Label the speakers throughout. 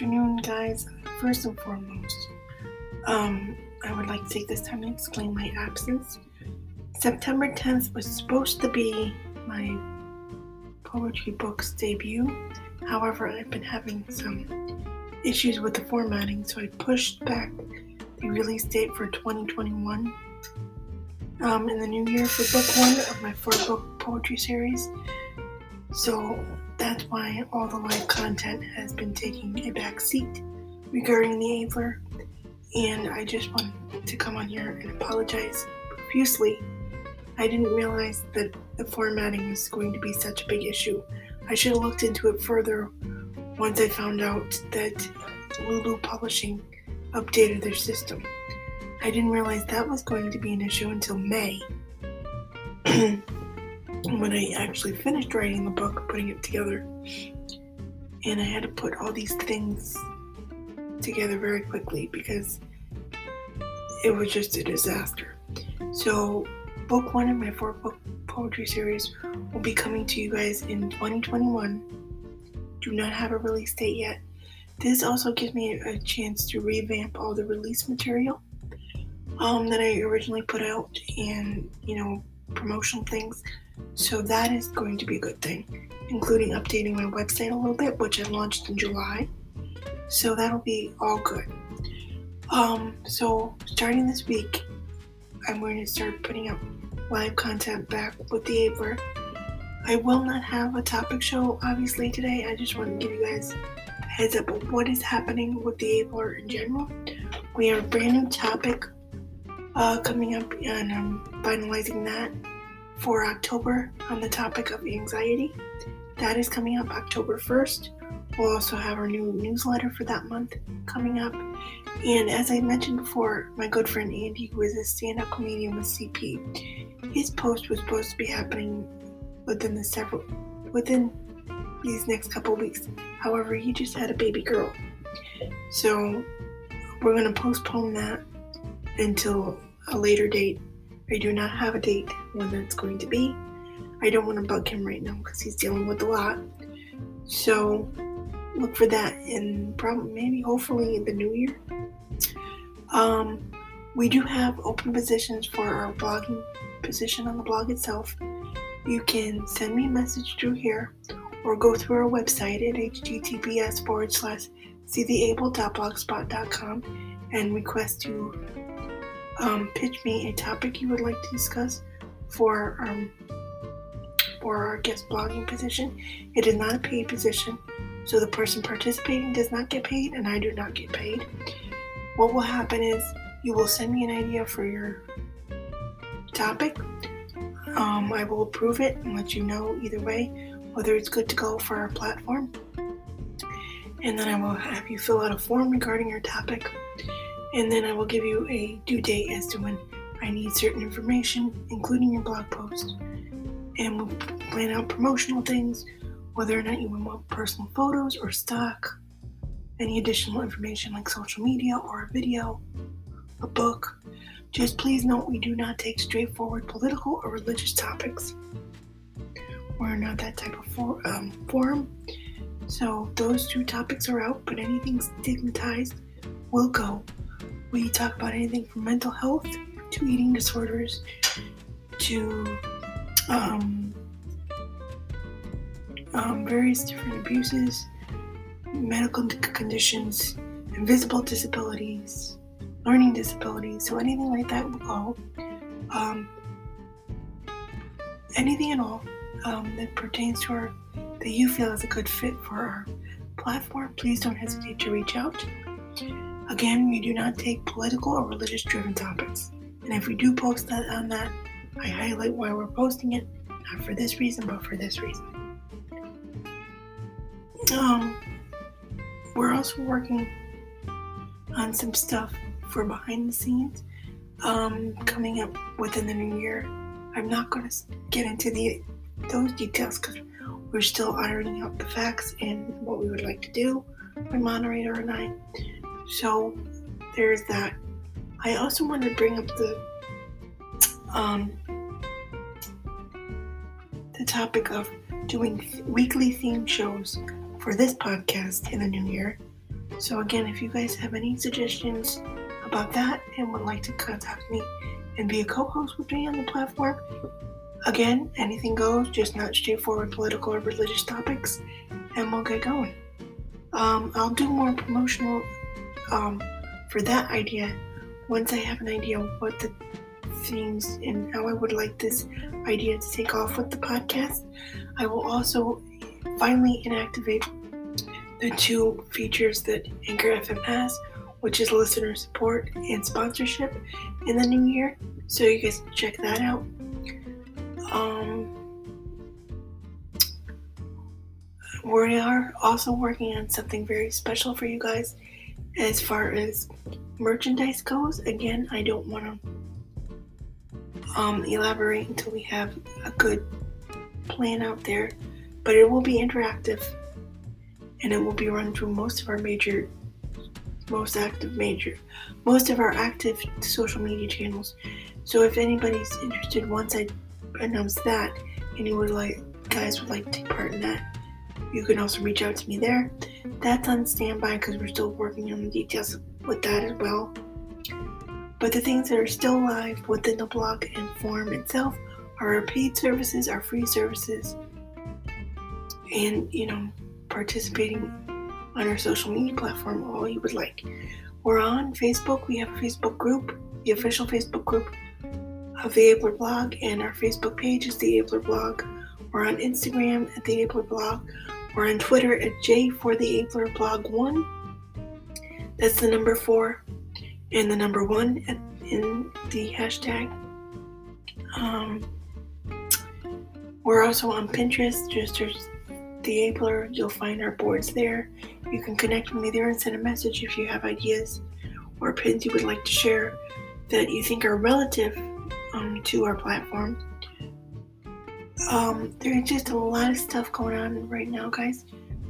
Speaker 1: afternoon, guys. First and foremost, um, I would like to take this time to explain my absence. September 10th was supposed to be my poetry book's debut. However, I've been having some issues with the formatting, so I pushed back the release date for 2021 um, in the new year for book one of my four book poetry series. So that's why all the live content has been taking a back seat regarding the Abled. And I just wanted to come on here and apologize profusely. I didn't realize that the formatting was going to be such a big issue. I should have looked into it further once I found out that Lulu Publishing updated their system. I didn't realize that was going to be an issue until May. when I actually finished writing the book, putting it together, and I had to put all these things together very quickly because it was just a disaster. So, book one of my four book poetry series will be coming to you guys in 2021. Do not have a release date yet. This also gives me a chance to revamp all the release material um, that I originally put out and, you know, promotional things. So that is going to be a good thing, including updating my website a little bit, which I launched in July. So that'll be all good. Um, so starting this week, I'm going to start putting up live content back with the Abled. I will not have a topic show obviously today. I just want to give you guys a heads up of what is happening with the Abled in general. We have a brand new topic uh, coming up, and I'm finalizing that for October on the topic of anxiety. That is coming up October 1st. We'll also have our new newsletter for that month coming up. And as I mentioned before, my good friend Andy, who is a stand up comedian with CP, his post was supposed to be happening within the several within these next couple weeks. However, he just had a baby girl. So we're gonna postpone that until a later date. I do not have a date when that's going to be. I don't want to bug him right now because he's dealing with a lot. So look for that in probably maybe hopefully in the new year. Um, we do have open positions for our blogging position on the blog itself. You can send me a message through here or go through our website at https forward slash seetheabled.blogspot.com and request to um, pitch me a topic you would like to discuss for um, for our guest blogging position. It is not a paid position, so the person participating does not get paid, and I do not get paid. What will happen is you will send me an idea for your topic. Um, I will approve it and let you know either way whether it's good to go for our platform. And then I will have you fill out a form regarding your topic and then I will give you a due date as to when I need certain information, including your blog post. And we'll plan out promotional things, whether or not you want personal photos or stock, any additional information like social media or a video, a book. Just please note we do not take straightforward political or religious topics. We're not that type of for, um, forum. So those two topics are out, but anything stigmatized will go. We talk about anything from mental health to eating disorders to um, um, various different abuses, medical conditions, invisible disabilities, learning disabilities. So anything like that will go. Um, anything at all um, that pertains to our that you feel is a good fit for our platform, please don't hesitate to reach out. Again, we do not take political or religious driven topics. And if we do post that on that, I highlight why we're posting it, not for this reason, but for this reason. Um, we're also working on some stuff for behind the scenes um, coming up within the new year. I'm not going to get into the those details because we're still ironing out the facts and what we would like to do, my moderator and I. So there's that. I also want to bring up the um, the topic of doing weekly theme shows for this podcast in the new year. So, again, if you guys have any suggestions about that and would like to contact me and be a co host with me on the platform, again, anything goes, just not straightforward political or religious topics, and we'll get going. Um, I'll do more promotional um, for that idea once I have an idea what the themes and how I would like this idea to take off with the podcast. I will also finally inactivate the two features that Anchor FM has, which is listener support and sponsorship in the new year. So you guys can check that out. Um, we are also working on something very special for you guys as far as merchandise goes. Again, I don't want to um, elaborate until we have a good plan out there, but it will be interactive and it will be run through most of our major, most active major, most of our active social media channels. So if anybody's interested, once I announce that, and you would like guys would like to take part in that, you can also reach out to me there. That's on standby because we're still working on the details with that as well. But the things that are still live within the blog and forum itself are our paid services, our free services, and you know, participating on our social media platform all you would like. We're on Facebook, we have a Facebook group, the official Facebook group of the Abled blog, and our Facebook page is the Abled blog. We're on Instagram at the Abled blog. We're on Twitter at J for the Abled blog one. That's the number four and the number one in the hashtag. Um, we're also on Pinterest. Just search the Abled. You'll find our boards there. You can connect with me there and send a message if you have ideas or pins you would like to share that you think are relative um, to our platform. Um, there's just a lot of stuff going on right now, guys.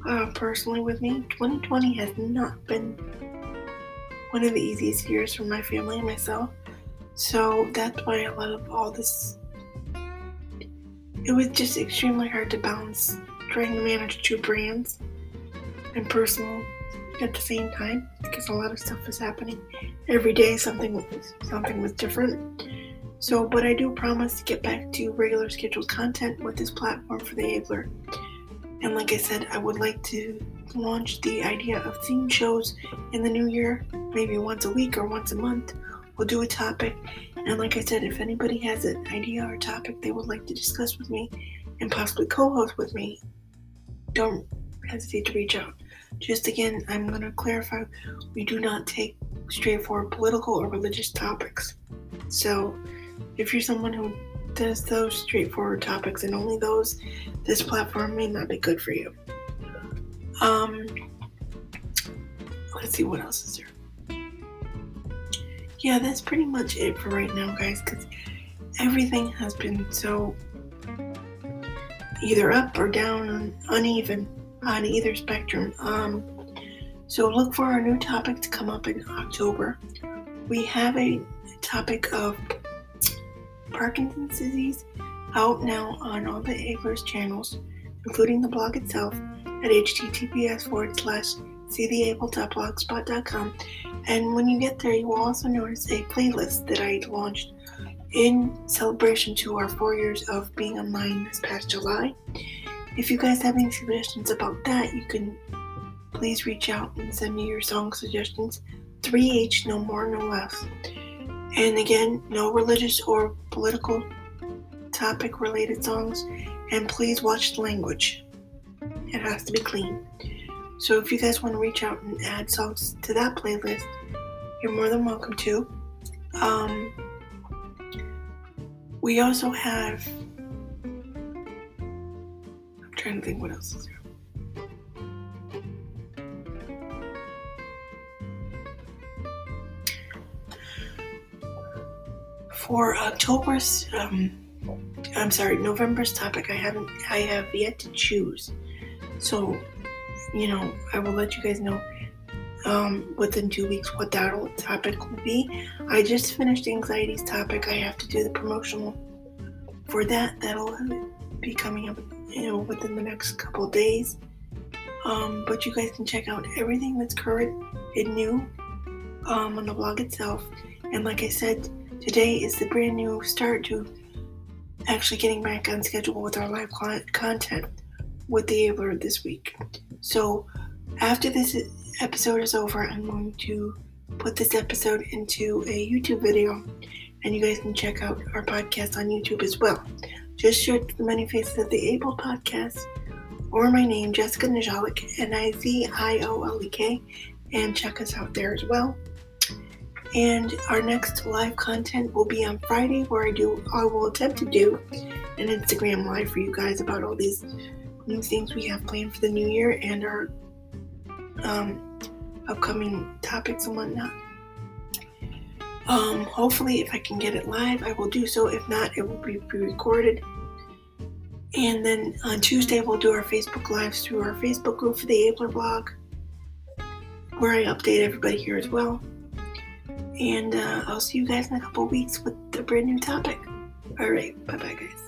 Speaker 1: Uh, personally, with me, 2020 has not been one of the easiest years for my family and myself. So that's why a lot of all this. It was just extremely hard to balance trying to manage two brands and personal at the same time because a lot of stuff was happening every day. Something something was different. So, but I do promise to get back to regular scheduled content with this platform for the Abled. And like I said, I would like to launch the idea of theme shows in the new year, maybe once a week or once a month. We'll do a topic. And like I said, if anybody has an idea or topic they would like to discuss with me and possibly co host with me, don't hesitate to reach out. Just again, I'm going to clarify we do not take straightforward political or religious topics. So, if you're someone who does those straightforward topics and only those, this platform may not be good for you. Um, let's see what else is there. Yeah, that's pretty much it for right now, guys, because everything has been so either up or down, uneven on either spectrum. Um, so look for our new topic to come up in October. We have a topic of Parkinson's disease out now on all the Abled's channels, including the blog itself at https forward slash seetheabled.blogspot.com. And when you get there, you will also notice a playlist that I launched in celebration to our four years of being online this past July. If you guys have any suggestions about that, you can please reach out and send me your song suggestions. 3H, no more, no less. And again, no religious or political topic related songs. And please watch the language, it has to be clean. So if you guys want to reach out and add songs to that playlist, you're more than welcome to. Um, we also have. I'm trying to think what else is there. For October's, um, I'm sorry, November's topic, I haven't, I have yet to choose. So, you know, I will let you guys know um, within two weeks what that topic will be. I just finished anxiety's topic. I have to do the promotional for that. That'll be coming up, you know, within the next couple days. Um, but you guys can check out everything that's current and new um, on the blog itself. And like I said, today is the brand new start to actually getting back on schedule with our live content with the Abled this week. So after this episode is over, I'm going to put this episode into a YouTube video, and you guys can check out our podcast on YouTube as well. Just search the Many Faces of the Abled podcast or my name, Jessica Niziolek, N I Z I O L E K, and check us out there as well. And our next live content will be on Friday, where I do, I will attempt to do an Instagram live for you guys about all these new things we have planned for the new year and our um, upcoming topics and whatnot. Um, hopefully, if I can get it live, I will do so. If not, it will be pre-recorded. And then on Tuesday, we'll do our Facebook Lives through our Facebook group for the Abled blog, where I update everybody here as well. And uh, I'll see you guys in a couple weeks with a brand new topic. All right, bye bye, guys.